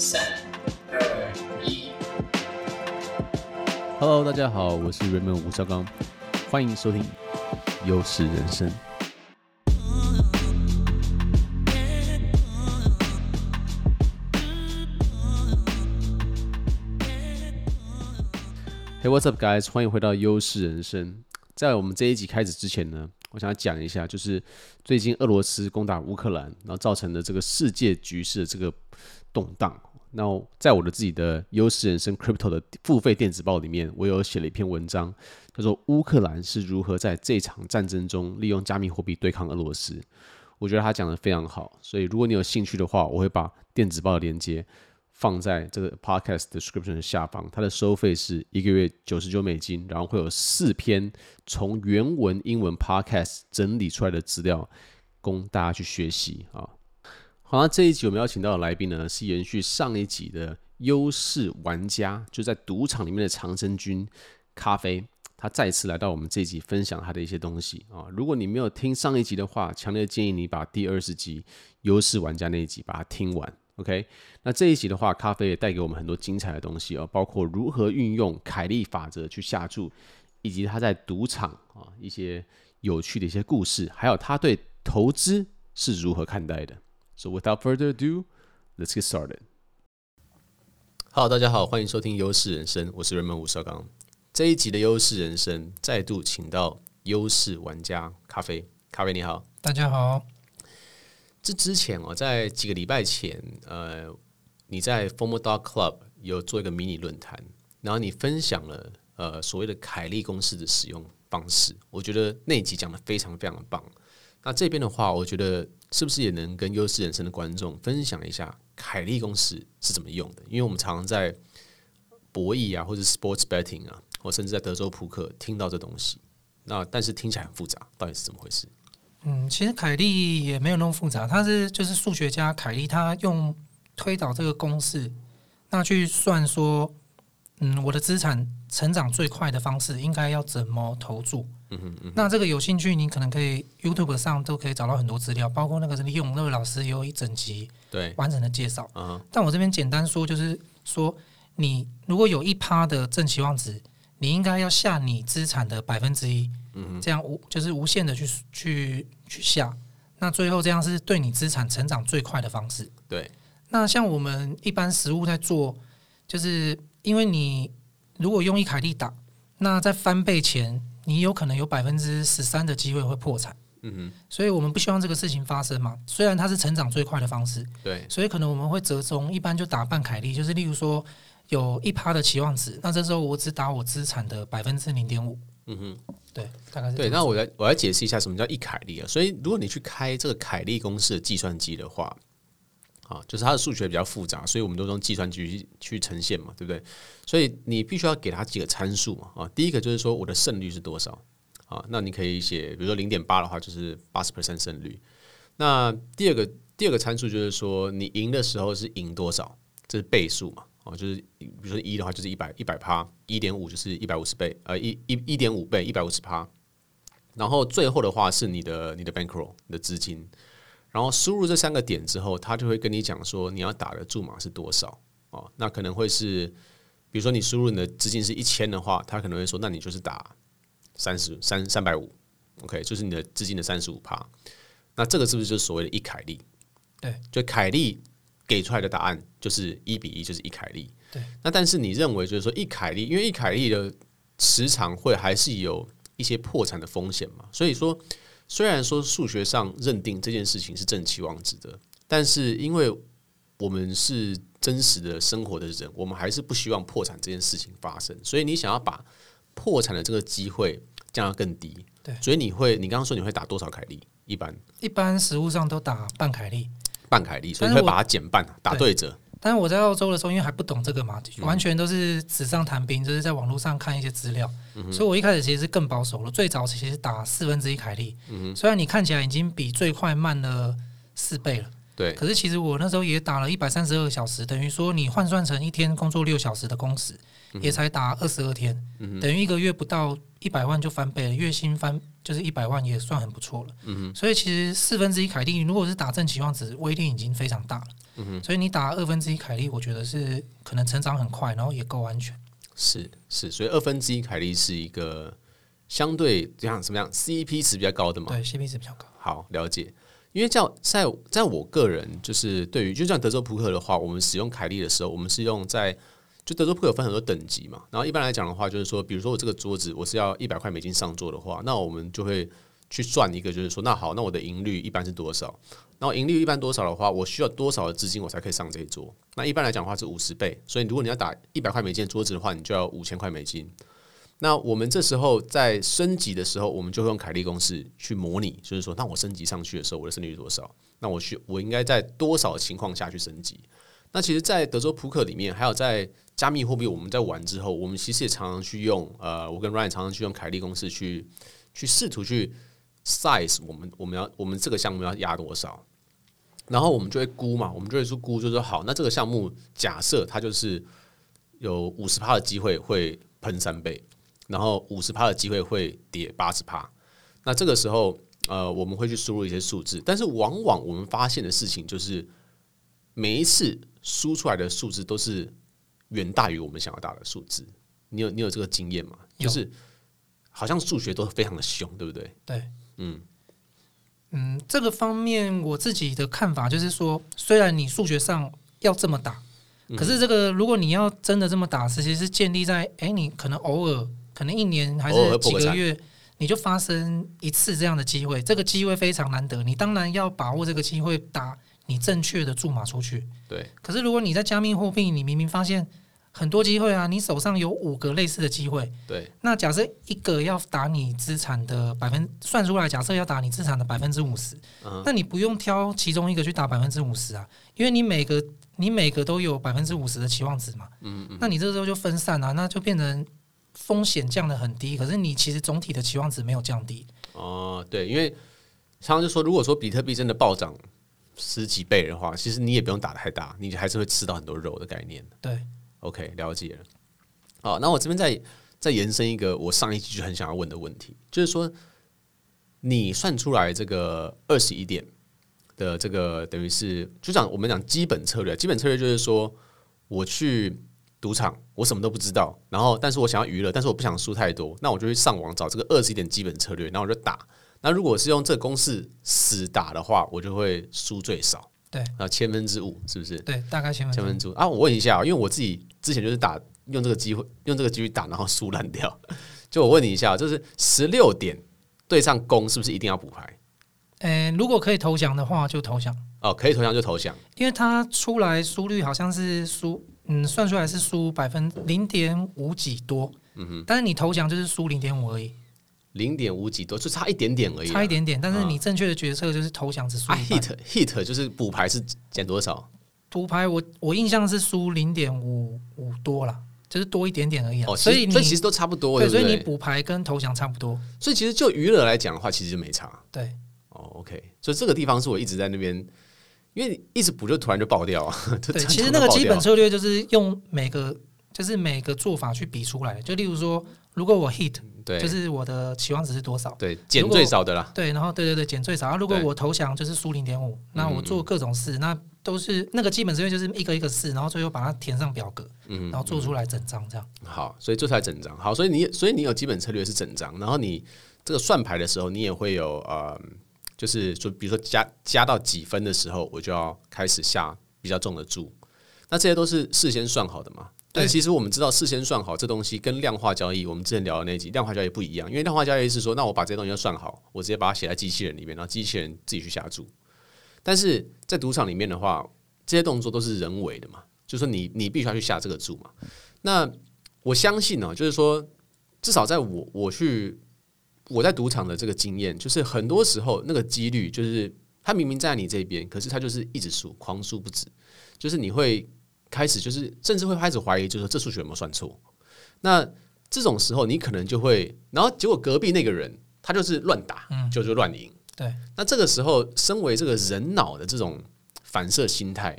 三、二、一。Hello，大家好，我是 Raymond 吴绍刚，欢迎收听优势人生。Hey, what's up, guys？欢迎回到优势人生。在我们这一集开始之前呢，我想要讲一下，就是最近俄罗斯攻打乌克兰，然后造成的这个世界局势的这个动荡。那在我的自己的优势人生 Crypto 的付费电子报里面，我有写了一篇文章，叫做《乌克兰是如何在这场战争中利用加密货币对抗俄罗斯》。我觉得他讲的非常好，所以如果你有兴趣的话，我会把电子报的链接。放在这个 podcast description 的下方，它的收费是一个月九十九美金，然后会有四篇从原文英文 podcast 整理出来的资料供大家去学习啊。好，那这一集我们邀请到的来宾呢，是延续上一集的优势玩家，就在赌场里面的长生军咖啡，他再次来到我们这一集分享他的一些东西啊。如果你没有听上一集的话，强烈建议你把第二十集优势玩家那一集把它听完。OK，那这一集的话，咖啡也带给我们很多精彩的东西哦，包括如何运用凯利法则去下注，以及他在赌场啊一些有趣的一些故事，还有他对投资是如何看待的。So without further ado, let's get started. Hello，大家好，欢迎收听优势人生，我是 Raymond 吴绍刚。这一集的优势人生再度请到优势玩家咖啡，咖啡你好，大家好。这之前哦，在几个礼拜前，呃，你在 FOMO Dog Club 有做一个迷你论坛，然后你分享了呃所谓的凯利公式的使用方式，我觉得那一集讲的非常非常的棒。那这边的话，我觉得是不是也能跟优势人生的观众分享一下凯利公式是怎么用的？因为我们常常在博弈啊，或者 Sports Betting 啊，或甚至在德州扑克听到这东西，那但是听起来很复杂，到底是怎么回事？嗯，其实凯利也没有那么复杂，他是就是数学家凯利，他用推导这个公式，那去算说，嗯，我的资产成长最快的方式应该要怎么投注？嗯哼嗯哼。那这个有兴趣，你可能可以 YouTube 上都可以找到很多资料，包括那个李永乐老师有一整集对完整的介绍。嗯。但我这边简单说，就是说，你如果有一趴的正期望值，你应该要下你资产的百分之一。这样无就是无限的去去去下，那最后这样是对你资产成长最快的方式。对，那像我们一般实物在做，就是因为你如果用一凯利打，那在翻倍前，你有可能有百分之十三的机会会破产。嗯哼，所以我们不希望这个事情发生嘛。虽然它是成长最快的方式，对，所以可能我们会折中，一般就打半凯利，就是例如说有一趴的期望值，那这时候我只打我资产的百分之零点五。嗯哼。对，大概是对。那我来我来解释一下什么叫一凯利啊。所以如果你去开这个凯利公式的计算机的话，啊，就是它的数学比较复杂，所以我们都用计算机去去呈现嘛，对不对？所以你必须要给它几个参数嘛，啊，第一个就是说我的胜率是多少啊？那你可以写，比如说零点八的话，就是八十 percent 胜率。那第二个第二个参数就是说你赢的时候是赢多少？这是倍数嘛。哦，就是比如说一的话，就是一百一百趴；一点五就是一百五十倍，呃，一一一点五倍，一百五十趴。然后最后的话是你的你的 bankroll，你的资金。然后输入这三个点之后，他就会跟你讲说你要打的注码是多少哦。那可能会是，比如说你输入你的资金是一千的话，他可能会说，那你就是打三十三三百五，OK，就是你的资金的三十五趴。那这个是不是就是所谓的一凯利？对，就凯利。给出来的答案就是一比一，就是一凯利。对，那但是你认为就是说一凯利，因为一凯利的时常会还是有一些破产的风险嘛。所以说，虽然说数学上认定这件事情是正期望值的，但是因为我们是真实的生活的人，我们还是不希望破产这件事情发生。所以你想要把破产的这个机会降到更低。对，所以你会，你刚刚说你会打多少凯利？一般一般实物上都打半凯利。半凯利，所以你会把它减半，打对折。但是我在澳洲的时候，因为还不懂这个嘛，完全都是纸上谈兵，就是在网络上看一些资料，嗯，所以我一开始其实是更保守了。最早其实打四分之一凯利，嗯，虽然你看起来已经比最快慢了四倍了，对。可是其实我那时候也打了一百三十二个小时，等于说你换算成一天工作六小时的工时，也才打二十二天，嗯、等于一个月不到一百万就翻倍了，月薪翻就是一百万也算很不错了。嗯、所以其实四分之一凯利，如果是打正期望值，威力已经非常大了。嗯、所以你打二分之一凯利，我觉得是可能成长很快，然后也够安全。是是，所以二分之一凯利是一个相对这样怎么样？CP 值比较高的嘛？对，CP 值比较高。好，了解。因为叫在在我个人就是对于就像德州扑克的话，我们使用凯利的时候，我们是用在就德州扑克分很多等级嘛。然后一般来讲的话，就是说，比如说我这个桌子我是要一百块美金上桌的话，那我们就会去算一个，就是说，那好，那我的盈率一般是多少？然后盈率一般多少的话，我需要多少的资金我才可以上这一桌？那一般来讲的话是五十倍，所以如果你要打一百块美金的桌子的话，你就要五千块美金。那我们这时候在升级的时候，我们就会用凯利公式去模拟，就是说，那我升级上去的时候，我的胜率是多少？那我需我应该在多少情况下去升级？那其实，在德州扑克里面，还有在加密货币，我们在玩之后，我们其实也常常去用，呃，我跟 Ryan 常常去用凯利公式去去试图去 size 我们我们要我们这个项目要压多少，然后我们就会估嘛，我们就会说估，就说好，那这个项目假设它就是有五十趴的机会会喷三倍。然后五十趴的机会会跌八十趴，那这个时候，呃，我们会去输入一些数字，但是往往我们发现的事情就是，每一次输出来的数字都是远大于我们想要打的数字。你有你有这个经验吗？就是好像数学都非常的凶，对不对？对，嗯嗯，这个方面我自己的看法就是说，虽然你数学上要这么打，可是这个如果你要真的这么打，其实是建立在哎，你可能偶尔。可能一年还是几个月，你就发生一次这样的机会，这个机会非常难得，你当然要把握这个机会，打你正确的注码出去。对。可是如果你在加密货币，你明明发现很多机会啊，你手上有五个类似的机会，对。那假设一个要打你资产的百分，算出来，假设要打你资产的百分之五十，那你不用挑其中一个去打百分之五十啊，因为你每个你每个都有百分之五十的期望值嘛。嗯嗯。那你这个时候就分散了，那就变成。风险降得很低，可是你其实总体的期望值没有降低。哦，对，因为常常就说，如果说比特币真的暴涨十几倍的话，其实你也不用打太大，你还是会吃到很多肉的概念。对，OK，了解了。好，那我这边再再延伸一个我上一集就很想要问的问题，就是说你算出来这个二十一点的这个等于是，就讲我们讲基本策略，基本策略就是说我去。赌场，我什么都不知道，然后但是我想要娱乐，但是我不想输太多，那我就去上网找这个二十一点基本策略，然后我就打。那如果是用这个公式死打的话，我就会输最少。对，啊，千分之五是不是？对，大概千分千分之五啊。我问一下，因为我自己之前就是打用这个机会用这个机会打，然后输烂掉。就我问你一下，就是十六点对上攻，是不是一定要补牌？呃，如果可以投降的话，就投降。哦，可以投降就投降，因为它出来输率好像是输。嗯，算出来是输百分零点五几多，嗯哼，但是你投降就是输零点五而已，零点五几多就差一点点而已，差一点点。但是你正确的决策就是投降只输、啊、hit hit 就是补牌是减多少？补牌我我印象是输零点五五多啦，就是多一点点而已、啊。哦，所以你所以其实都差不多，对，对所以你补牌跟投降差不多。所以其实就娱乐来讲的话，其实就没差。对，哦，OK，所以这个地方是我一直在那边。因为你一直补就突然就爆掉啊！对，其实那个基本策略就是用每个就是每个做法去比出来。就例如说，如果我 hit，对，就是我的期望值是多少？对，减最少的啦。对，然后对对对，减最少。然后如果我投降就是输零点五，那我做各种事，那都是那个基本策略就是一个一个试，然后最后把它填上表格，嗯，然后做出来整张这样。好，所以做出来整张。好，所以你所以你有基本策略是整张，然后你这个算牌的时候，你也会有呃。就是说，比如说加加到几分的时候，我就要开始下比较重的注。那这些都是事先算好的嘛？但其实我们知道，事先算好这东西跟量化交易，我们之前聊的那集量化交易不一样。因为量化交易是说，那我把这些东西都算好，我直接把它写在机器人里面，然后机器人自己去下注。但是在赌场里面的话，这些动作都是人为的嘛？就是说你你必须要去下这个注嘛？那我相信呢，就是说至少在我我去。我在赌场的这个经验，就是很多时候那个几率，就是他明明在你这边，可是他就是一直输，狂输不止。就是你会开始，就是甚至会开始怀疑，就是说这数学有没有算错？那这种时候，你可能就会，然后结果隔壁那个人他就是乱打，嗯，就就乱赢。对。那这个时候，身为这个人脑的这种反射心态，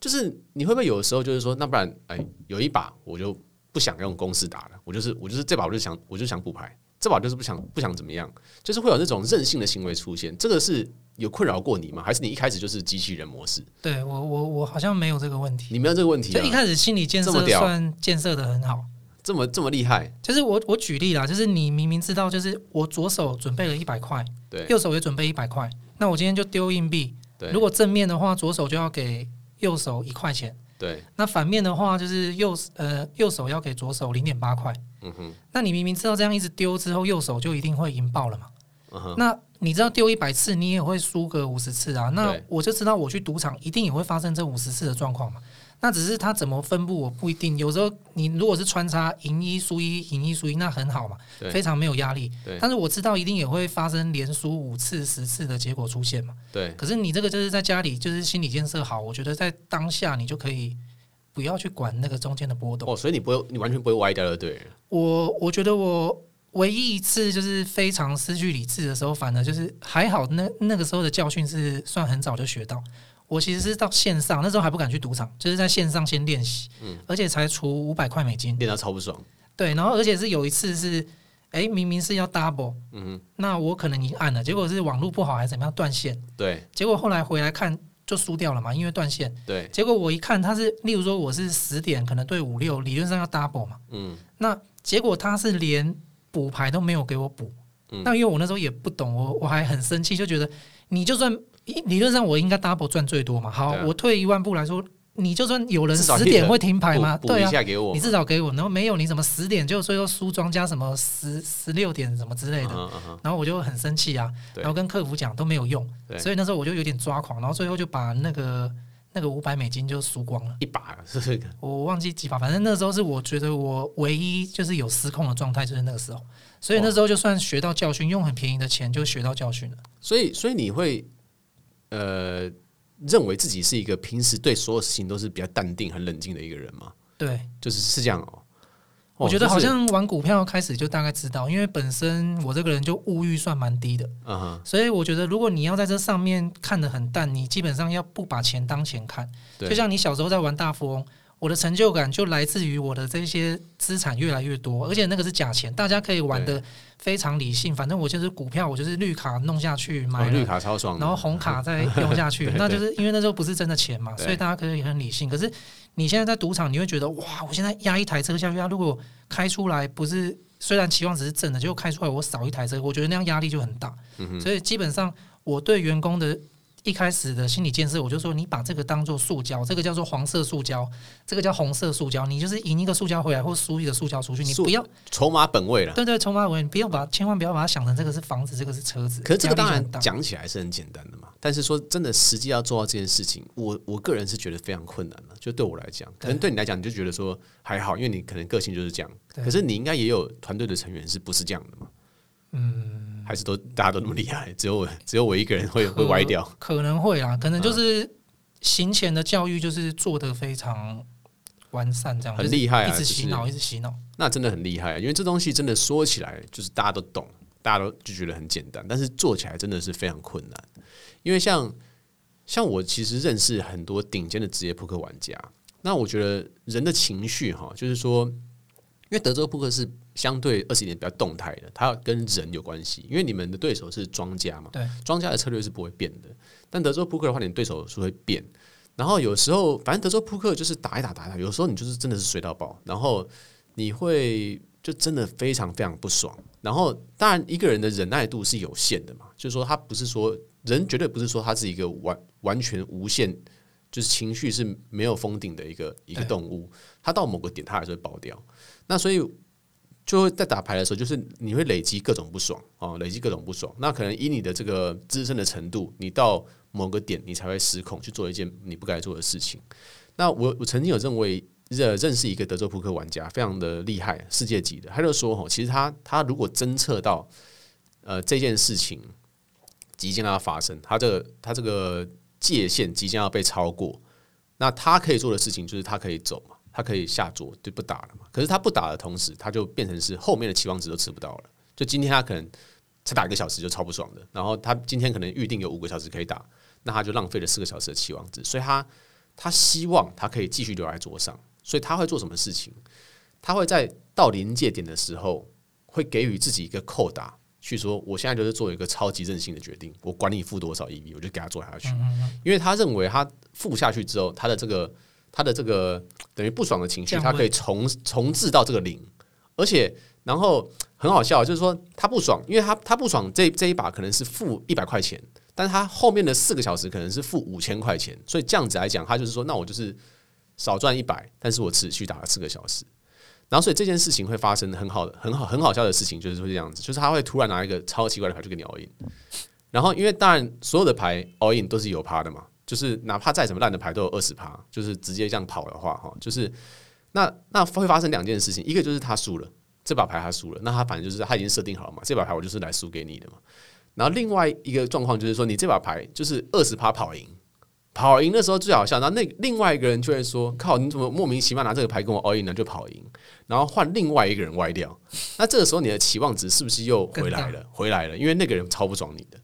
就是你会不会有的时候就是说，那不然，哎，有一把我就不想用公式打了，我就是我就是这把我就想我就想补牌，这把就是不想不想怎么样，就是会有那种任性的行为出现。这个是有困扰过你吗？还是你一开始就是机器人模式？对我我我好像没有这个问题，你没有这个问题、啊，就一开始心理建设算建设的很好，这么这么厉害。就是我我举例啦，就是你明明知道，就是我左手准备了一百块，对，右手也准备一百块，那我今天就丢硬币，对，如果正面的话，左手就要给右手一块钱。对，那反面的话就是右呃右手要给左手零点八块。嗯哼，那你明明知道这样一直丢之后，右手就一定会赢爆了嘛？嗯哼，那你知道丢一百次你也会输个五十次啊？那我就知道我去赌场一定也会发生这五十次的状况嘛？那只是它怎么分布我不一定。有时候你如果是穿插赢一输一赢一输一，那很好嘛，非常没有压力。但是我知道一定也会发生连输五次十次的结果出现嘛。对。可是你这个就是在家里就是心理建设好，我觉得在当下你就可以不要去管那个中间的波动。哦，所以你不会，你完全不会歪掉的，对。我我觉得我唯一一次就是非常失去理智的时候，反而就是还好，那那个时候的教训是算很早就学到。我其实是到线上，那时候还不敢去赌场，就是在线上先练习，嗯，而且才出五百块美金，练到超不爽。对，然后而且是有一次是，哎、欸，明明是要 double，嗯哼，那我可能已经按了，结果是网络不好还是怎么样断线，对，结果后来回来看就输掉了嘛，因为断线，对，结果我一看他是，例如说我是十点可能对五六，理论上要 double 嘛，嗯，那结果他是连补牌都没有给我补，嗯，那因为我那时候也不懂，我我还很生气，就觉得你就算。理论上我应该 double 赚最多嘛？好，啊、我退一万步来说，你就算有人十点会停牌吗？对啊，你至少给我，然后没有你什么十点就最后输庄加什么十十六点什么之类的，嗯嗯、然后我就很生气啊，然后跟客服讲都没有用，所以那时候我就有点抓狂，然后最后就把那个那个五百美金就输光了，一把是这个，我忘记几把，反正那时候是我觉得我唯一就是有失控的状态，就是那个时候，所以那时候就算学到教训，用很便宜的钱就学到教训了，所以所以你会。呃，认为自己是一个平时对所有事情都是比较淡定、很冷静的一个人吗？对，就是是这样哦。我觉得好像玩股票开始就大概知道，因为本身我这个人就物欲算蛮低的，嗯哼，所以我觉得如果你要在这上面看得很淡，你基本上要不把钱当钱看，就像你小时候在玩大富翁。我的成就感就来自于我的这些资产越来越多，而且那个是假钱，大家可以玩的非常理性。反正我就是股票，我就是绿卡弄下去买了，绿卡超爽，然后红卡再用下去，那就是因为那时候不是真的钱嘛，所以大家可以很理性。可是你现在在赌场，你会觉得哇，我现在压一台车下去，它如果开出来不是，虽然期望值是正的，结果开出来我少一台车，我觉得那样压力就很大。所以基本上我对员工的。一开始的心理建设，我就说你把这个当做塑胶，这个叫做黄色塑胶，这个叫红色塑胶。你就是赢一个塑胶回来，或输一个塑胶出去，你不要筹码本位了。对对，筹码本位，你不要把，千万不要把它想成这个是房子，这个是车子。可是这个当然讲起来是很简单的嘛，但是说真的，实际要做到这件事情，我我个人是觉得非常困难的。就对我来讲，可能对你来讲，你就觉得说还好，因为你可能个性就是这样。可是你应该也有团队的成员是不是这样的嘛？嗯。还是都大家都那么厉害，只有我只有我一个人会会歪掉，可能会啊，可能就是行前的教育就是做的非常完善，这样很厉害啊，一直洗脑，一直洗脑，那真的很厉害啊，因为这东西真的说起来就是大家都懂，大家都就觉得很简单，但是做起来真的是非常困难。因为像像我其实认识很多顶尖的职业扑克玩家，那我觉得人的情绪哈，就是说，因为德州扑克是。相对二十年比较动态的，它跟人有关系，因为你们的对手是庄家嘛，对，庄家的策略是不会变的。但德州扑克的话，你的对手是会变。然后有时候，反正德州扑克就是打一打打一打，有时候你就是真的是水到爆，然后你会就真的非常非常不爽。然后当然一个人的忍耐度是有限的嘛，就是说他不是说人绝对不是说他是一个完完全无限，就是情绪是没有封顶的一个一个动物，他到某个点他还是会爆掉。那所以。就会在打牌的时候，就是你会累积各种不爽哦，累积各种不爽。那可能以你的这个资深的程度，你到某个点，你才会失控去做一件你不该做的事情。那我我曾经有认为认认识一个德州扑克玩家，非常的厉害，世界级的。他就说：“哦，其实他他如果侦测到呃这件事情即将要发生，他这个他这个界限即将要被超过，那他可以做的事情就是他可以走嘛。”他可以下桌就不打了嘛？可是他不打的同时，他就变成是后面的期望值都吃不到了。就今天他可能才打一个小时就超不爽的，然后他今天可能预定有五个小时可以打，那他就浪费了四个小时的期望值。所以他他希望他可以继续留在桌上，所以他会做什么事情？他会在到临界点的时候，会给予自己一个扣打，去说我现在就是做一个超级任性的决定，我管你付多少 EV，我就给他做下去。因为他认为他付下去之后，他的这个他的这个等于不爽的情绪，他可以重重置到这个零，而且然后很好笑，就是说他不爽，因为他他不爽这这一把可能是负一百块钱。但是他后面的四个小时可能是负五千块钱，所以这样子来讲，他就是说，那我就是少赚一百，但是我持续打了四个小时，然后所以这件事情会发生很好的、很好、很好笑的事情，就是说这样子，就是他会突然拿一个超奇怪的牌去跟你 all in，然后因为当然所有的牌 all in 都是有趴的嘛，就是哪怕再怎么烂的牌都有二十趴，就是直接这样跑的话，哈，就是那那会发生两件事情，一个就是他输了，这把牌他输了，那他反正就是他已经设定好了嘛，这把牌我就是来输给你的嘛。然后另外一个状况就是说，你这把牌就是二十趴跑赢，跑赢的时候最好笑。然后那另外一个人就会说：“靠，你怎么莫名其妙拿这个牌跟我 all in 呢？就跑赢，然后换另外一个人歪掉。那这个时候你的期望值是不是又回来了？回来了，因为那个人超不爽你的。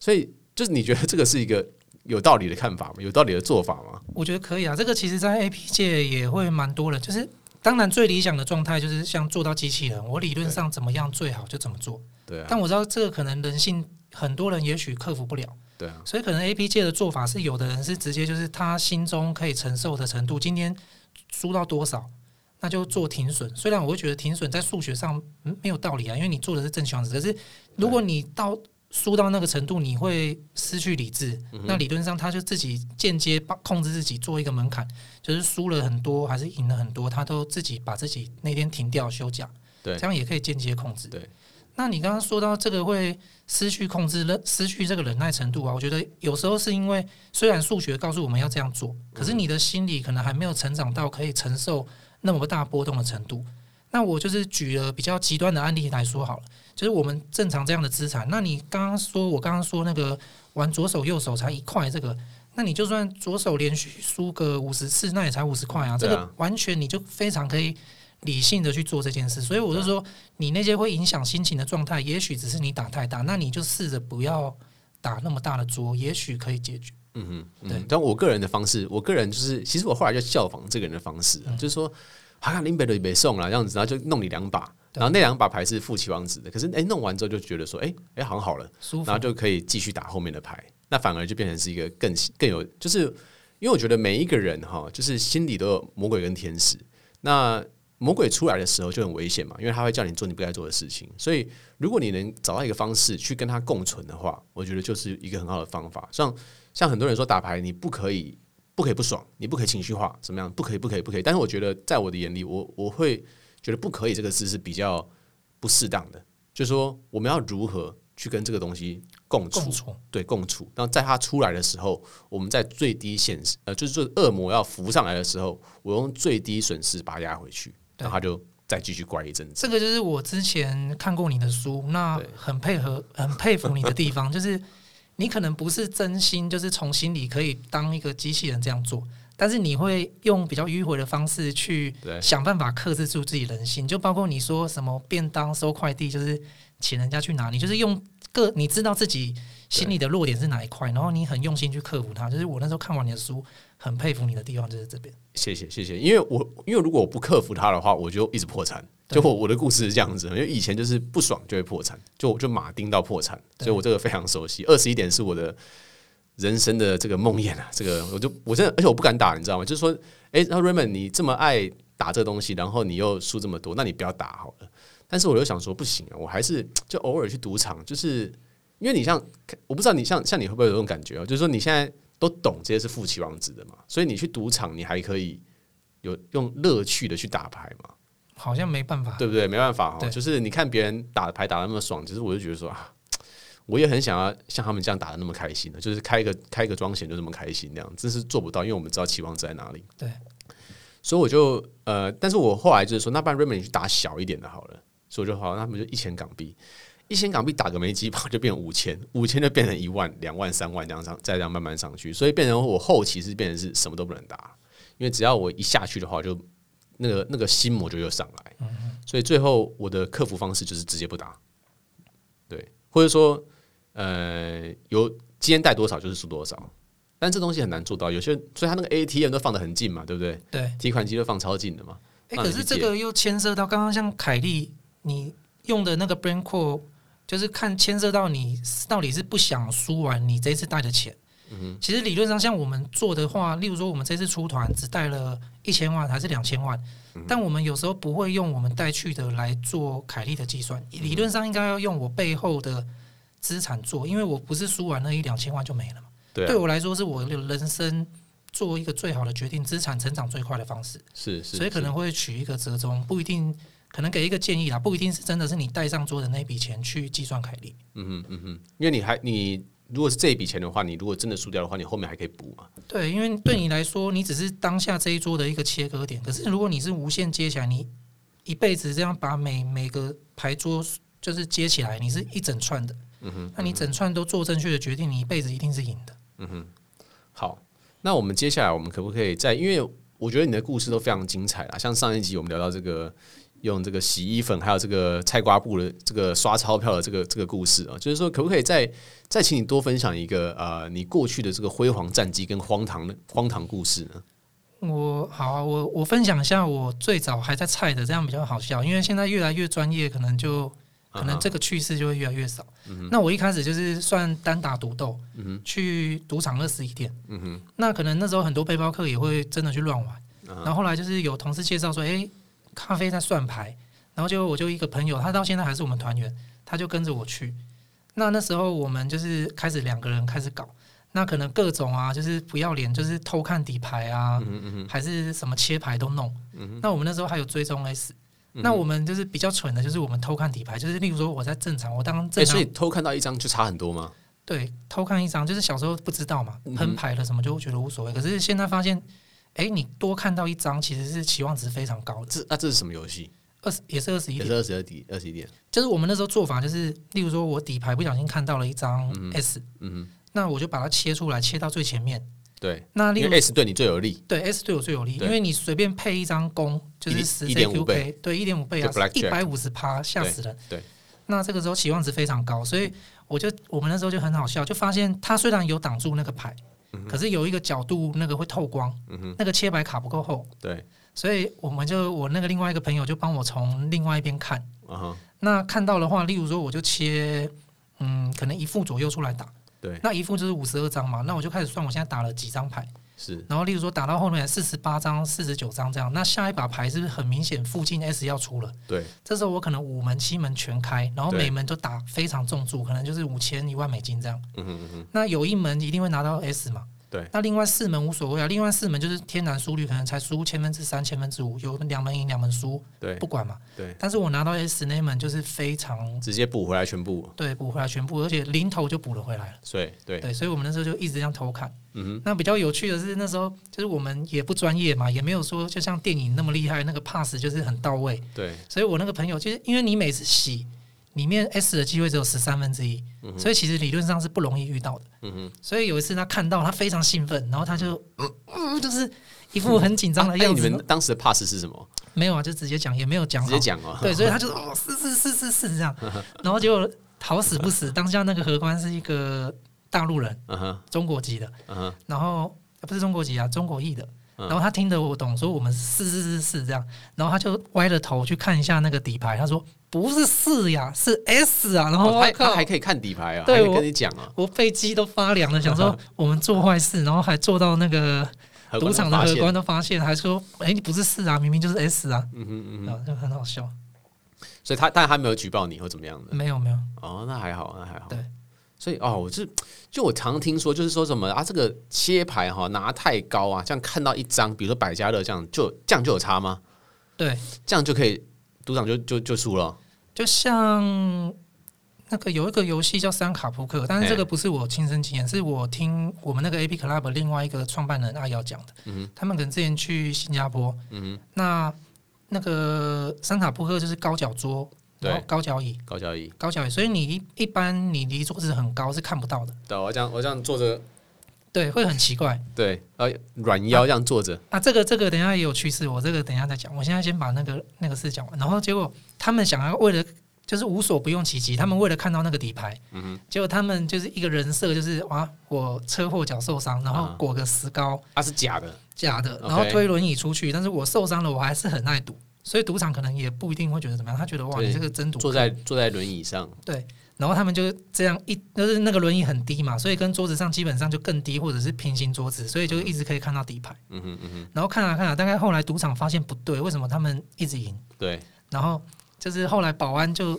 所以就是你觉得这个是一个有道理的看法吗？有道理的做法吗？我觉得可以啊。这个其实，在 AP 界也会蛮多的。就是当然最理想的状态就是像做到机器人，我理论上怎么样最好就怎么做。对啊，但我知道这个可能人性很多人也许克服不了，对啊，所以可能 AP 界的做法是，有的人是直接就是他心中可以承受的程度，今天输到多少，那就做停损。虽然我会觉得停损在数学上没有道理啊，因为你做的是正向值，可是如果你到输到那个程度，你会失去理智，那理论上他就自己间接控制自己做一个门槛，就是输了很多还是赢了很多，他都自己把自己那天停掉休假，对，这样也可以间接控制，对。那你刚刚说到这个会失去控制、失去这个忍耐程度啊，我觉得有时候是因为虽然数学告诉我们要这样做，可是你的心理可能还没有成长到可以承受那么大波动的程度。那我就是举了比较极端的案例来说好了，就是我们正常这样的资产。那你刚刚说，我刚刚说那个玩左手右手才一块，这个，那你就算左手连续输个五十次，那也才五十块啊，这个完全你就非常可以。理性的去做这件事，所以我就说，你那些会影响心情的状态，也许只是你打太大，那你就试着不要打那么大的桌，也许可以解决。嗯哼，嗯对。但我个人的方式，我个人就是，其实我后来就效仿这个人的方式，嗯、就是说，好像林北的也送了这样子，然后就弄你两把，然后那两把牌是负期望值的，可是哎、欸，弄完之后就觉得说，哎、欸、哎，好像好了，舒服，然后就可以继续打后面的牌，那反而就变成是一个更更有，就是因为我觉得每一个人哈，就是心里都有魔鬼跟天使，那。魔鬼出来的时候就很危险嘛，因为他会叫你做你不该做的事情。所以，如果你能找到一个方式去跟他共存的话，我觉得就是一个很好的方法。像像很多人说打牌，你不可以不可以不爽，你不可以情绪化，怎么样？不可以不可以不可以。但是我觉得，在我的眼里，我我会觉得不可以这个字是比较不适当的。就是说，我们要如何去跟这个东西共处？共处对，共处。那在他出来的时候，我们在最低显示呃，就是说恶魔要浮上来的时候，我用最低损失把它压回去。然后他就再继续乖一阵子。这个就是我之前看过你的书，那很配合、很佩服你的地方，就是你可能不是真心，就是从心里可以当一个机器人这样做，但是你会用比较迂回的方式去想办法克制住自己人性。就包括你说什么便当收快递，就是请人家去拿，你就是用个你知道自己心里的弱点是哪一块，然后你很用心去克服它。就是我那时候看完你的书。很佩服你的地方就是这边，谢谢谢谢，因为我因为如果我不克服它的话，我就一直破产。就我我的故事是这样子，因为以前就是不爽就会破产，就就马丁到破产，所以我这个非常熟悉。二十一点是我的人生的这个梦魇啊，这个我就我真的，而且我不敢打，你知道吗？就是说，哎，那 Raymond 你这么爱打这个东西，然后你又输这么多，那你不要打好了。但是我又想说，不行啊，我还是就偶尔去赌场，就是因为你像我不知道你像像你会不会有这种感觉哦？就是说你现在。都懂这些是负期望值的嘛，所以你去赌场，你还可以有用乐趣的去打牌嘛？好像没办法，对不对？没办法哈，就是你看别人打牌打的那么爽，其实我就觉得说啊，我也很想要像他们这样打的那么开心的，就是开一个开一个庄闲就这么开心那样，真是做不到，因为我们知道期望值在哪里。对，所以我就呃，但是我后来就是说，那不然 Raymond 你去打小一点的好了，所以我就好，那他们就一千港币。一千港币打个没几把就变五千，五千就变成一万、两万、三万这样上，再这样慢慢上去，所以变成我后期是变成是什么都不能打，因为只要我一下去的话，就那个那个心魔就又上来，所以最后我的克服方式就是直接不打，对，或者说呃有今天带多少就是输多少，但这东西很难做到，有些所以他那个 ATM 都放的很近嘛，对不对？对，提款机都放超近的嘛。哎，可是这个又牵涉到刚刚像凯利你用的那个 Brain Core，就是看牵涉到你到底是不想输完你这次带的钱。嗯，其实理论上像我们做的话，例如说我们这次出团只带了一千万还是两千万，但我们有时候不会用我们带去的来做凯利的计算，理论上应该要用我背后的资产做，因为我不是输完那一两千万就没了嘛。对，对我来说是我人生做一个最好的决定，资产成长最快的方式。是是，所以可能会取一个折中，不一定可能给一个建议啦，不一定是真的是你带上桌的那笔钱去计算凯利。嗯哼嗯哼，因为你还你。如果是这一笔钱的话，你如果真的输掉的话，你后面还可以补嘛？对，因为对你来说，你只是当下这一桌的一个切割点。可是如果你是无限接起来，你一辈子这样把每每个牌桌就是接起来，你是一整串的。嗯哼，那你整串都做正确的决定，你一辈子一定是赢的。嗯哼，好，那我们接下来我们可不可以再？因为我觉得你的故事都非常精彩啦，像上一集我们聊到这个。用这个洗衣粉，还有这个菜瓜布的这个刷钞票的这个这个故事啊，就是说，可不可以再再请你多分享一个呃，你过去的这个辉煌战绩跟荒唐的荒唐故事呢？我好啊，我我分享一下我最早还在菜的，这样比较好笑，因为现在越来越专业，可能就可能这个趣事就会越来越少。嗯、那我一开始就是算单打独斗，去赌场二十一点，嗯哼，那可能那时候很多背包客也会真的去乱玩，嗯，然后后来就是有同事介绍说，哎、欸。咖啡在算牌，然后就我就一个朋友，他到现在还是我们团员，他就跟着我去。那那时候我们就是开始两个人开始搞，那可能各种啊，就是不要脸，就是偷看底牌啊，嗯嗯还是什么切牌都弄。嗯、那我们那时候还有追踪 S，、嗯、那我们就是比较蠢的，就是我们偷看底牌，就是例如说我在正常，我当正常，欸、所以偷看到一张就差很多吗？对，偷看一张就是小时候不知道嘛，喷牌了什么就觉得无所谓，可是现在发现。哎，你多看到一张，其实是期望值非常高的。这那这是什么游戏？二十也是二十一点，也是二十二点，二十一点。就是我们那时候做法，就是例如说我底牌不小心看到了一张 S，嗯，那我就把它切出来，切到最前面。对，那因为 S 对你最有利。对，S 对我最有利，因为你随便配一张弓，就是十一点五倍，对，一点五倍啊，一百五十趴，吓死人。对，那这个时候期望值非常高，所以我就我们那时候就很好笑，就发现它虽然有挡住那个牌。可是有一个角度，那个会透光，嗯、那个切白卡不够厚，对，所以我们就我那个另外一个朋友就帮我从另外一边看，啊，那看到的话，例如说我就切，嗯，可能一副左右出来打，对，那一副就是五十二张嘛，那我就开始算我现在打了几张牌。是，然后例如说打到后面四十八张、四十九张这样，那下一把牌是不是很明显附近 S 要出了？对，这时候我可能五门、七门全开，然后每门都打非常重注，可能就是五千、一万美金这样。嗯哼嗯哼。那有一门一定会拿到 S 嘛？对。那另外四门无所谓啊，另外四门就是天然输率可能才输千分之三、千分之五，有两门赢两门输，对，不管嘛。对。但是我拿到 S 那门就是非常直接补回来全部。对，补回来全部，而且零头就补了回来了。对对对，所以我们那时候就一直这样偷看。嗯，那比较有趣的是，那时候就是我们也不专业嘛，也没有说就像电影那么厉害，那个 pass 就是很到位。对，所以我那个朋友就是因为你每次洗里面 S 的机会只有十三分之一，所以其实理论上是不容易遇到的。所以有一次他看到他非常兴奋，然后他就嗯嗯，就是一副很紧张的样子。你们当时的 pass 是什么？没有啊，就直接讲，也没有讲，直接讲哦。对，所以他就哦，是是是是是这样，然后结果好死不死，当下那个荷官是一个大陆人，中国籍的，然后。不是中国籍啊，中国裔的。然后他听得我懂，说我们是是是是这样。然后他就歪着头去看一下那个底牌，他说不是四呀，是 S 啊。然后他他还可以看底牌啊，对，我跟你讲啊，我背脊都发凉了，想说我们做坏事，然后还做到那个 赌场的荷官都发现，还说哎，你不是四啊，明明就是 S 啊。嗯哼嗯嗯，就很好笑。所以他但他没有举报你或怎么样的？没有没有。哦，那还好，那还好。对。所以哦，我是就我常听说，就是说什么啊，这个切牌哈拿太高啊，这样看到一张，比如说百家乐这样，就这样就有差吗？对，这样就可以赌场就就就输了。就像那个有一个游戏叫三卡扑克，但是这个不是我亲身经验，是我听我们那个 AP Club 另外一个创办人阿瑶讲的。嗯，他们可能之前去新加坡，嗯，那那个三卡扑克就是高脚桌。对，高脚椅，高脚椅，高脚椅，所以你一一般你离桌子很高是看不到的。对，我这样我这样坐着，对，会很奇怪。对，呃，软腰这样坐着。啊，这个这个等一下也有趋势，我这个等一下再讲。我现在先把那个那个事讲完，然后结果他们想要为了就是无所不用其极，他们为了看到那个底牌，嗯哼，结果他们就是一个人设，就是哇，我车祸脚受伤，然后裹个石膏，啊，是假的。假的，然后推轮椅出去，但是我受伤了，我还是很爱赌，所以赌场可能也不一定会觉得怎么样，他觉得哇，你这个真赌，坐在坐在轮椅上，对，然后他们就这样一，就是那个轮椅很低嘛，所以跟桌子上基本上就更低，或者是平行桌子，所以就一直可以看到底牌。嗯哼嗯哼，然后看啊看啊，大概后来赌场发现不对，为什么他们一直赢？对，然后就是后来保安就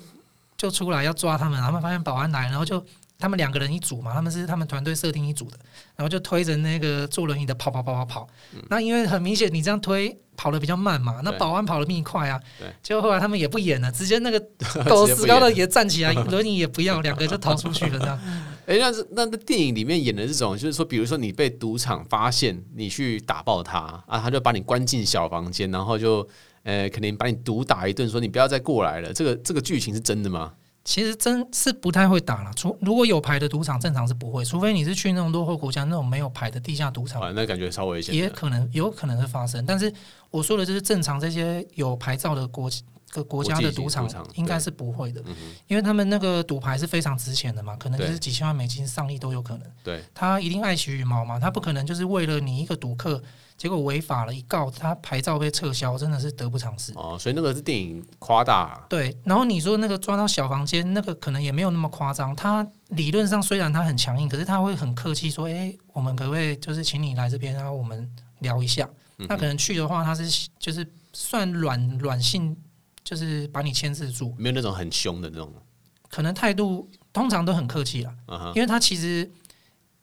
就出来要抓他们，他们发现保安来，然后就他们两个人一组嘛，他们是他们团队设定一组的，然后就推着那个坐轮椅的跑跑跑跑跑。嗯、那因为很明显你这样推跑的比较慢嘛，那保安跑的比你快啊。对。结果后来他们也不演了，直接那个 狗死高的也站起来，轮椅也不要，两个就逃出去了这样。哎，那是那那电影里面演的这种，就是说，比如说你被赌场发现，你去打爆他啊，他就把你关进小房间，然后就。呃，肯定把你毒打一顿，说你不要再过来了。这个这个剧情是真的吗？其实真是不太会打了。除如果有牌的赌场，正常是不会，除非你是去那种落后国家那种没有牌的地下赌场，啊，那感觉稍微也可能有可能会发生。但是我说的就是正常这些有牌照的国个国家的赌场，应该是不会的，因为他们那个赌牌是非常值钱的嘛，可能就是几千万美金、上亿都有可能。对，他一定爱惜羽毛嘛，他不可能就是为了你一个赌客。结果违法了，一告他牌照被撤销，真的是得不偿失哦。所以那个是电影夸大啊。对，然后你说那个抓到小房间，那个可能也没有那么夸张。他理论上虽然他很强硬，可是他会很客气说：“哎，我们可不可以就是请你来这边，然后我们聊一下？”嗯、那可能去的话，他是就是算软软性，就是把你牵制住，没有那种很凶的那种。可能态度通常都很客气了，嗯、因为他其实。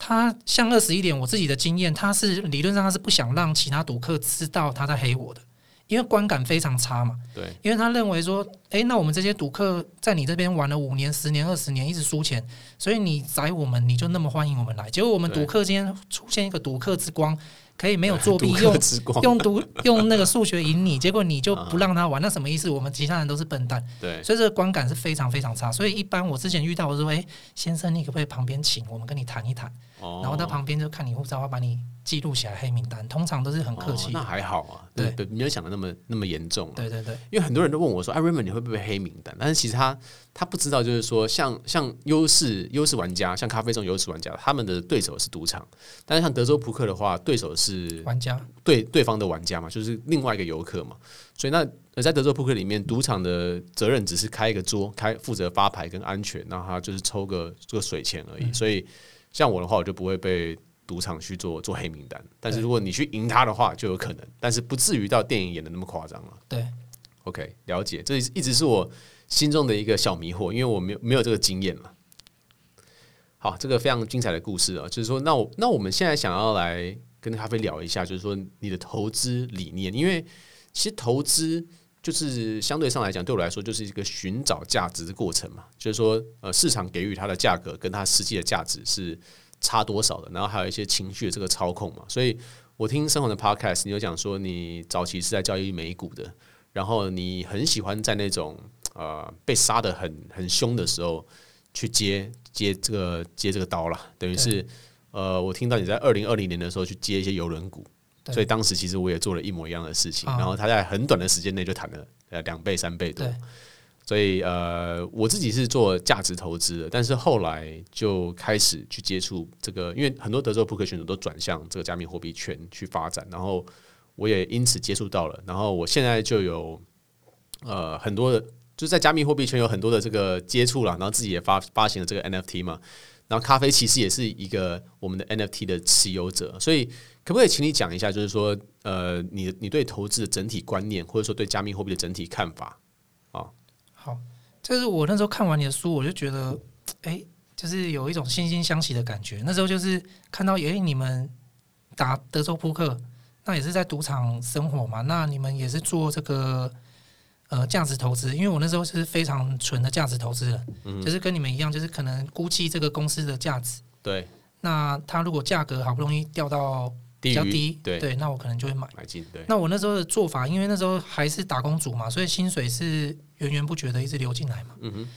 他像二十一点，我自己的经验，他是理论上他是不想让其他赌客知道他在黑我的，因为观感非常差嘛。对，因为他认为说，诶，那我们这些赌客在你这边玩了五年、十年、二十年，一直输钱，所以你宰我们，你就那么欢迎我们来。结果我们赌客今天出现一个赌客之光。可以没有作弊，用 用赌用那个数学赢你，结果你就不让他玩，那什么意思？我们其他人都是笨蛋，对，所以这个观感是非常非常差。所以一般我之前遇到，我说：“哎，先生，你可不可以旁边请，我们跟你谈一谈？”然后他旁边就看你护照，要把你记录起来黑名单。通常都是很客气，那还好啊，对对，没有想的那么那么严重。对对对，因为很多人都问我说：“哎，Raymond，你会不会黑名单？”但是其实他他不知道，就是说，像像优势优势玩家，像咖啡这种优势玩家，他们的对手是赌场；但是像德州扑克的话，对手是玩家。对对方的玩家嘛，就是另外一个游客嘛，所以那在德州扑克里面，赌场的责任只是开一个桌，开负责发牌跟安全，然后他就是抽个这个水钱而已。嗯、所以像我的话，我就不会被赌场去做做黑名单。但是如果你去赢他的话，就有可能，但是不至于到电影演的那么夸张了。对，OK，了解，这一直是我心中的一个小迷惑，因为我没有没有这个经验了。好，这个非常精彩的故事啊，就是说，那我那我们现在想要来。跟咖啡聊一下，就是说你的投资理念，因为其实投资就是相对上来讲，对我来说就是一个寻找价值的过程嘛。就是说，呃，市场给予它的价格跟它实际的价值是差多少的，然后还有一些情绪的这个操控嘛。所以我听生活的 podcast，你有讲说你早期是在交易美股的，然后你很喜欢在那种呃被杀的很很凶的时候去接接这个接这个刀了，等于是。呃，我听到你在二零二零年的时候去接一些邮轮股，所以当时其实我也做了一模一样的事情，然后他在很短的时间内就谈了呃两倍三倍多，所以呃我自己是做价值投资的，但是后来就开始去接触这个，因为很多德州扑克选手都转向这个加密货币圈去发展，然后我也因此接触到了，然后我现在就有呃很多的，就是在加密货币圈有很多的这个接触了，然后自己也发发行了这个 NFT 嘛。然后咖啡其实也是一个我们的 NFT 的持有者，所以可不可以请你讲一下，就是说，呃，你你对投资的整体观念，或者说对加密货币的整体看法？啊，好，就是我那时候看完你的书，我就觉得，哎，就是有一种惺惺相惜的感觉。那时候就是看到，哎，你们打德州扑克，那也是在赌场生活嘛，那你们也是做这个。呃，价值投资，因为我那时候是非常纯的价值投资人，嗯、就是跟你们一样，就是可能估计这个公司的价值。对。那它如果价格好不容易掉到比较低，对，对，那我可能就会买买进。对。那我那时候的做法，因为那时候还是打工族嘛，所以薪水是源源不绝的一直流进来嘛。嗯哼。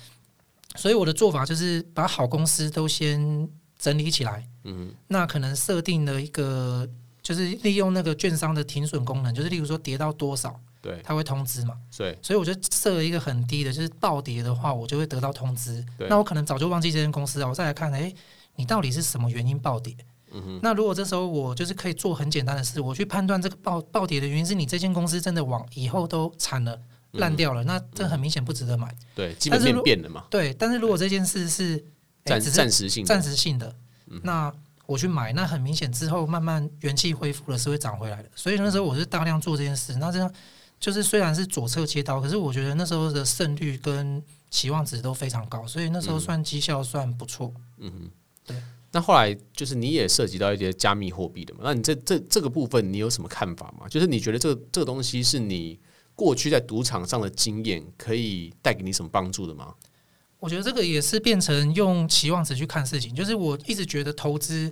所以我的做法就是把好公司都先整理起来。嗯哼。那可能设定了一个，就是利用那个券商的停损功能，就是例如说跌到多少。对，他会通知嘛？对，所以我就设了一个很低的，就是暴跌的话，我就会得到通知。那我可能早就忘记这间公司了，我再来看，哎，你到底是什么原因暴跌？嗯、那如果这时候我就是可以做很简单的事，我去判断这个暴暴跌的原因是你这间公司真的往以后都惨了、烂掉了，嗯、那这很明显不值得买。对，基本面变了嘛。对，但是如果这件事是暂暂时性暂时性的，那我去买，那很明显之后慢慢元气恢复了，是会涨回来的。所以那时候我是大量做这件事，那这样就是虽然是左侧切刀，可是我觉得那时候的胜率跟期望值都非常高，所以那时候算绩效算不错。嗯哼，对。那后来就是你也涉及到一些加密货币的嘛？那你这这这个部分你有什么看法吗？就是你觉得这个这个东西是你过去在赌场上的经验可以带给你什么帮助的吗？我觉得这个也是变成用期望值去看事情。就是我一直觉得投资，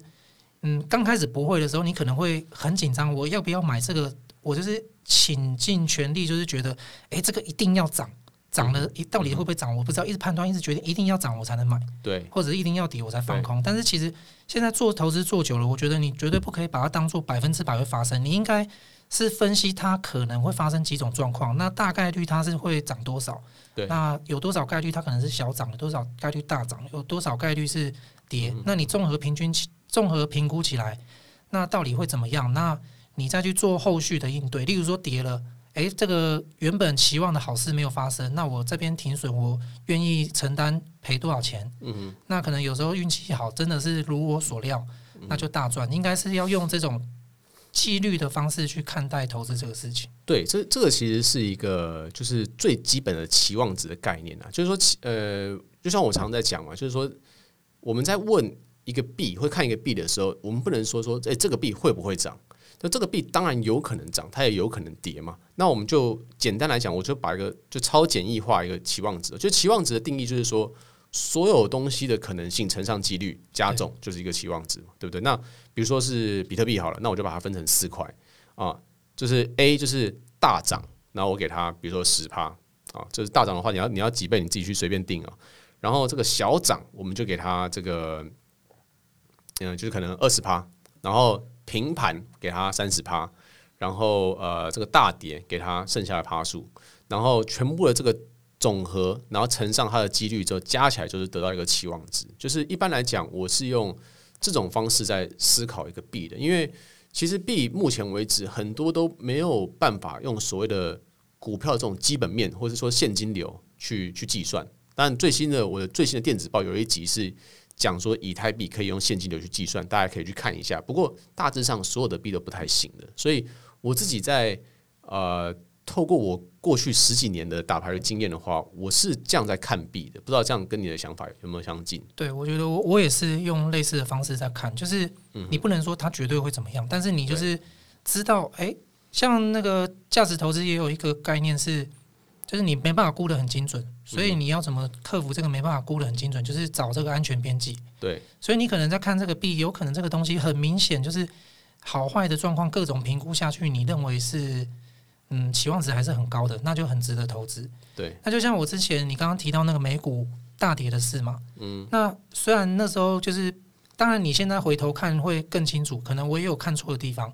嗯，刚开始不会的时候，你可能会很紧张，我要不要买这个？我就是倾尽全力，就是觉得，哎，这个一定要涨。涨了，一到底会不会涨？我不知道，一直判断，一直决定一定要涨我才能买，对，或者一定要跌我才放空。但是其实现在做投资做久了，我觉得你绝对不可以把它当做百分之百会发生。你应该是分析它可能会发生几种状况，那大概率它是会涨多少？对，那有多少概率它可能是小涨，有多少概率大涨，有多少概率是跌？那你综合平均起，综合评估起来，那到底会怎么样？那你再去做后续的应对，例如说跌了。诶，这个原本期望的好事没有发生，那我这边停损，我愿意承担赔多少钱？嗯，那可能有时候运气好，真的是如我所料，那就大赚。应该是要用这种纪律的方式去看待投资这个事情。对，这这个其实是一个就是最基本的期望值的概念啊，就是说，呃，就像我常常在讲嘛，就是说我们在问一个币会看一个币的时候，我们不能说说，哎，这个币会不会涨？那这个币当然有可能涨，它也有可能跌嘛。那我们就简单来讲，我就把一个就超简易化一个期望值。就期望值的定义就是说，所有东西的可能性乘上几率加总，就是一个期望值嘛，对不对？那比如说是比特币好了，那我就把它分成四块啊，就是 A 就是大涨，然后我给它比如说十趴啊，就是大涨的话，你要你要几倍，你自己去随便定啊。然后这个小涨，我们就给它这个嗯，就是可能二十趴，然后。平盘给他三十趴，然后呃这个大跌给他剩下的趴数，然后全部的这个总和，然后乘上它的几率之后加起来就是得到一个期望值。就是一般来讲，我是用这种方式在思考一个币的，因为其实币目前为止很多都没有办法用所谓的股票这种基本面或者说现金流去去计算。但最新的我的最新的电子报有一集是。讲说以太币可以用现金流去计算，大家可以去看一下。不过大致上所有的币都不太行的，所以我自己在呃透过我过去十几年的打牌的经验的话，我是这样在看币的。不知道这样跟你的想法有没有相近？对，我觉得我我也是用类似的方式在看，就是你不能说它绝对会怎么样，但是你就是知道，哎，像那个价值投资也有一个概念是。就是你没办法估得很精准，所以你要怎么克服这个没办法估得很精准？就是找这个安全边际。对，所以你可能在看这个币，有可能这个东西很明显就是好坏的状况，各种评估下去，你认为是嗯期望值还是很高的，那就很值得投资。对，那就像我之前你刚刚提到那个美股大跌的事嘛，嗯，那虽然那时候就是，当然你现在回头看会更清楚，可能我也有看错的地方。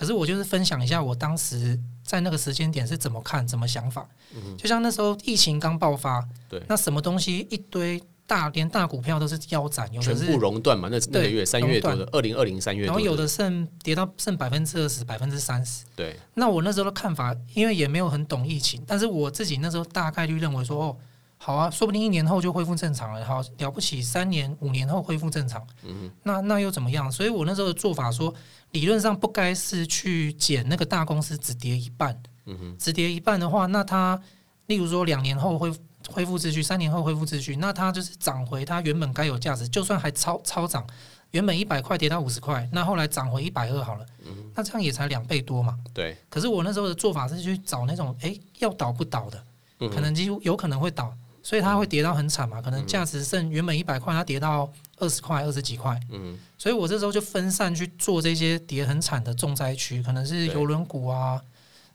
可是我就是分享一下我当时在那个时间点是怎么看、怎么想法。就像那时候疫情刚爆发，对，那什么东西一堆大连大股票都是腰斩，有的是全部熔断嘛。那那个月三月多的二零二零三月，然后有的剩跌到剩百分之二十、百分之三十。对，那我那时候的看法，因为也没有很懂疫情，但是我自己那时候大概率认为说，哦。好啊，说不定一年后就恢复正常了。好了不起，三年五年后恢复正常，嗯、那那又怎么样？所以我那时候的做法说，理论上不该是去减那个大公司只跌一半，嗯、哼只跌一半的话，那它例如说两年后恢恢复秩序，三年后恢复秩序，那它就是涨回它原本该有价值，就算还超超涨，原本一百块跌到五十块，那后来涨回一百二好了，嗯、那这样也才两倍多嘛。对。可是我那时候的做法是去找那种，哎，要倒不倒的，嗯、可能几乎有可能会倒。所以它会跌到很惨嘛？可能价值剩原本一百块，它跌到二十块、二十几块。嗯，所以我这时候就分散去做这些跌很惨的重灾区，可能是游轮股啊，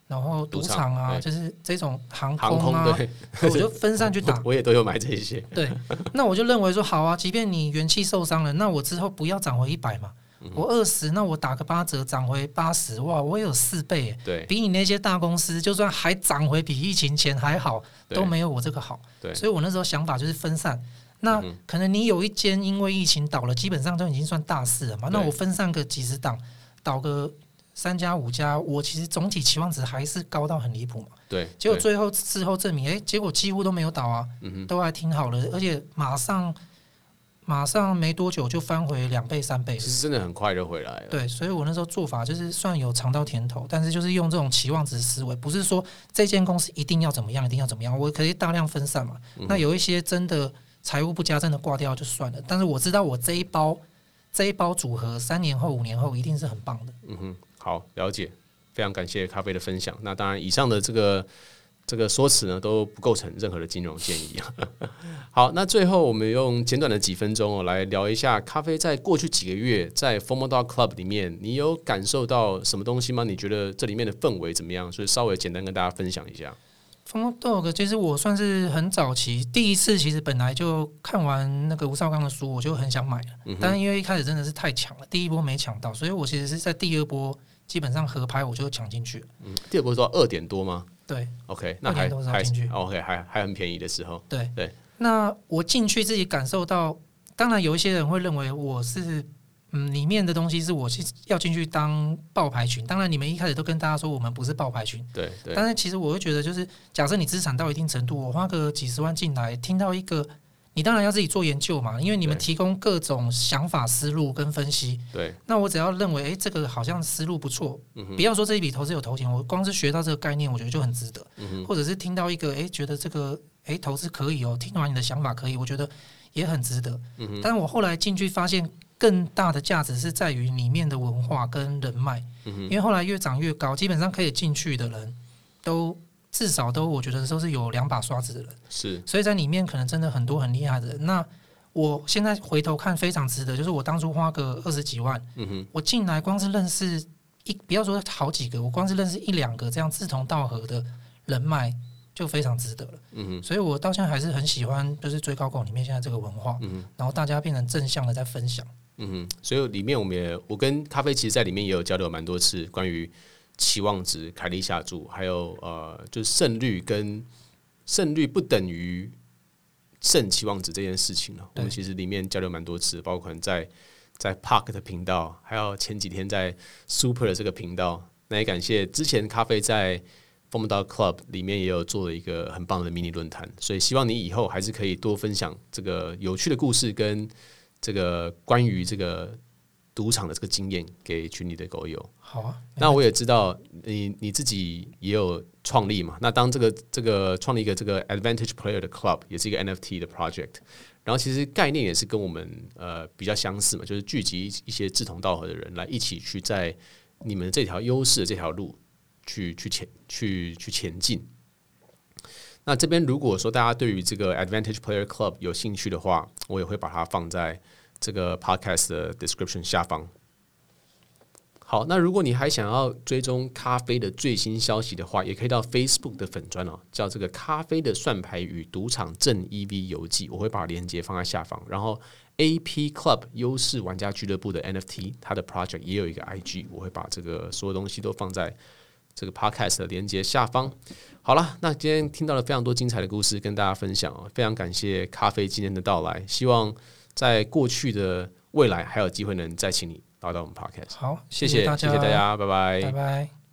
然后赌场啊，就是这种航空啊，对，我就分散去打。我也都有买这些。对，那我就认为说好啊，即便你元气受伤了，那我之后不要涨回一百嘛。我二十，那我打个八折，涨回八十，哇，我有四倍，对，比你那些大公司，就算还涨回比疫情前还好，都没有我这个好。对，所以我那时候想法就是分散。那可能你有一间因为疫情倒了，基本上都已经算大事了嘛。那我分散个几十档，倒个三家五家，我其实总体期望值还是高到很离谱嘛。对，结果最后事后证明，哎、欸，结果几乎都没有倒啊，嗯、都还挺好的，而且马上。马上没多久就翻回两倍三倍，其实真的很快就回来了。对，所以我那时候做法就是算有尝到甜头，但是就是用这种期望值思维，不是说这间公司一定要怎么样，一定要怎么样，我可以大量分散嘛。嗯、那有一些真的财务不佳，真的挂掉就算了。但是我知道我这一包这一包组合三年后五年后一定是很棒的。嗯哼，好，了解，非常感谢咖啡的分享。那当然，以上的这个。这个说辞呢都不构成任何的金融建议啊。好，那最后我们用简短的几分钟哦来聊一下咖啡在过去几个月在 Formal Dog Club 里面，你有感受到什么东西吗？你觉得这里面的氛围怎么样？所以稍微简单跟大家分享一下。Formal Dog 其实我算是很早期第一次，其实本来就看完那个吴绍刚的书，我就很想买了，嗯、但是因为一开始真的是太抢了，第一波没抢到，所以我其实是在第二波基本上合拍我就抢进去了。嗯，第二波多少二点多吗？对，OK，那还还进去，OK，还还很便宜的时候，对对。那我进去自己感受到，当然有一些人会认为我是，嗯，里面的东西是我是要进去当爆牌群。当然，你们一开始都跟大家说我们不是爆牌群，对对。但是其实我会觉得，就是假设你资产到一定程度，我花个几十万进来，听到一个。你当然要自己做研究嘛，因为你们提供各种想法、思路跟分析。对，那我只要认为，哎、欸，这个好像思路不错，嗯，不要说这一笔投资有投钱，我光是学到这个概念，我觉得就很值得。嗯、或者是听到一个，哎、欸，觉得这个，哎、欸，投资可以哦，听完你的想法可以，我觉得也很值得。嗯，但是我后来进去发现，更大的价值是在于里面的文化跟人脉。嗯，因为后来越涨越高，基本上可以进去的人都。至少都，我觉得都是有两把刷子的人，是，所以在里面可能真的很多很厉害的人。那我现在回头看，非常值得。就是我当初花个二十几万，嗯哼，我进来光是认识一，不要说好几个，我光是认识一两个这样志同道合的人脉，就非常值得了。嗯哼，所以我到现在还是很喜欢，就是追高狗里面现在这个文化，嗯哼，然后大家变成正向的在分享，嗯哼，所以里面我们也，我跟咖啡其实在里面也有交流蛮多次关于。期望值、凯利下注，还有呃，就是胜率跟胜率不等于胜期望值这件事情呢，我们其实里面交流蛮多次，包括可能在在 Park 的频道，还有前几天在 Super 的这个频道。那也感谢之前咖啡在 Dog Club 里面也有做了一个很棒的迷你论坛，所以希望你以后还是可以多分享这个有趣的故事跟这个关于这个。赌场的这个经验给群里的狗友。好啊，那我也知道你你自己也有创立嘛。那当这个这个创立一个这个 Advantage Player 的 Club，也是一个 NFT 的 project。然后其实概念也是跟我们呃比较相似嘛，就是聚集一些志同道合的人来一起去在你们这条优势的这条路去去前去去前进。那这边如果说大家对于这个 Advantage Player Club 有兴趣的话，我也会把它放在。这个 podcast 的 description 下方。好，那如果你还想要追踪咖啡的最新消息的话，也可以到 Facebook 的粉砖哦，叫这个咖啡的算牌与赌场正 EV 游记，我会把链接放在下方。然后 AP Club 优势玩家俱乐部的 NFT，它的 project 也有一个 IG，我会把这个所有东西都放在这个 podcast 的链接下方。好了，那今天听到了非常多精彩的故事跟大家分享哦，非常感谢咖啡今天的到来，希望。在过去的未来，还有机会能再请你来到我们 Podcast。好，谢谢大家，谢谢大家，拜拜，拜拜。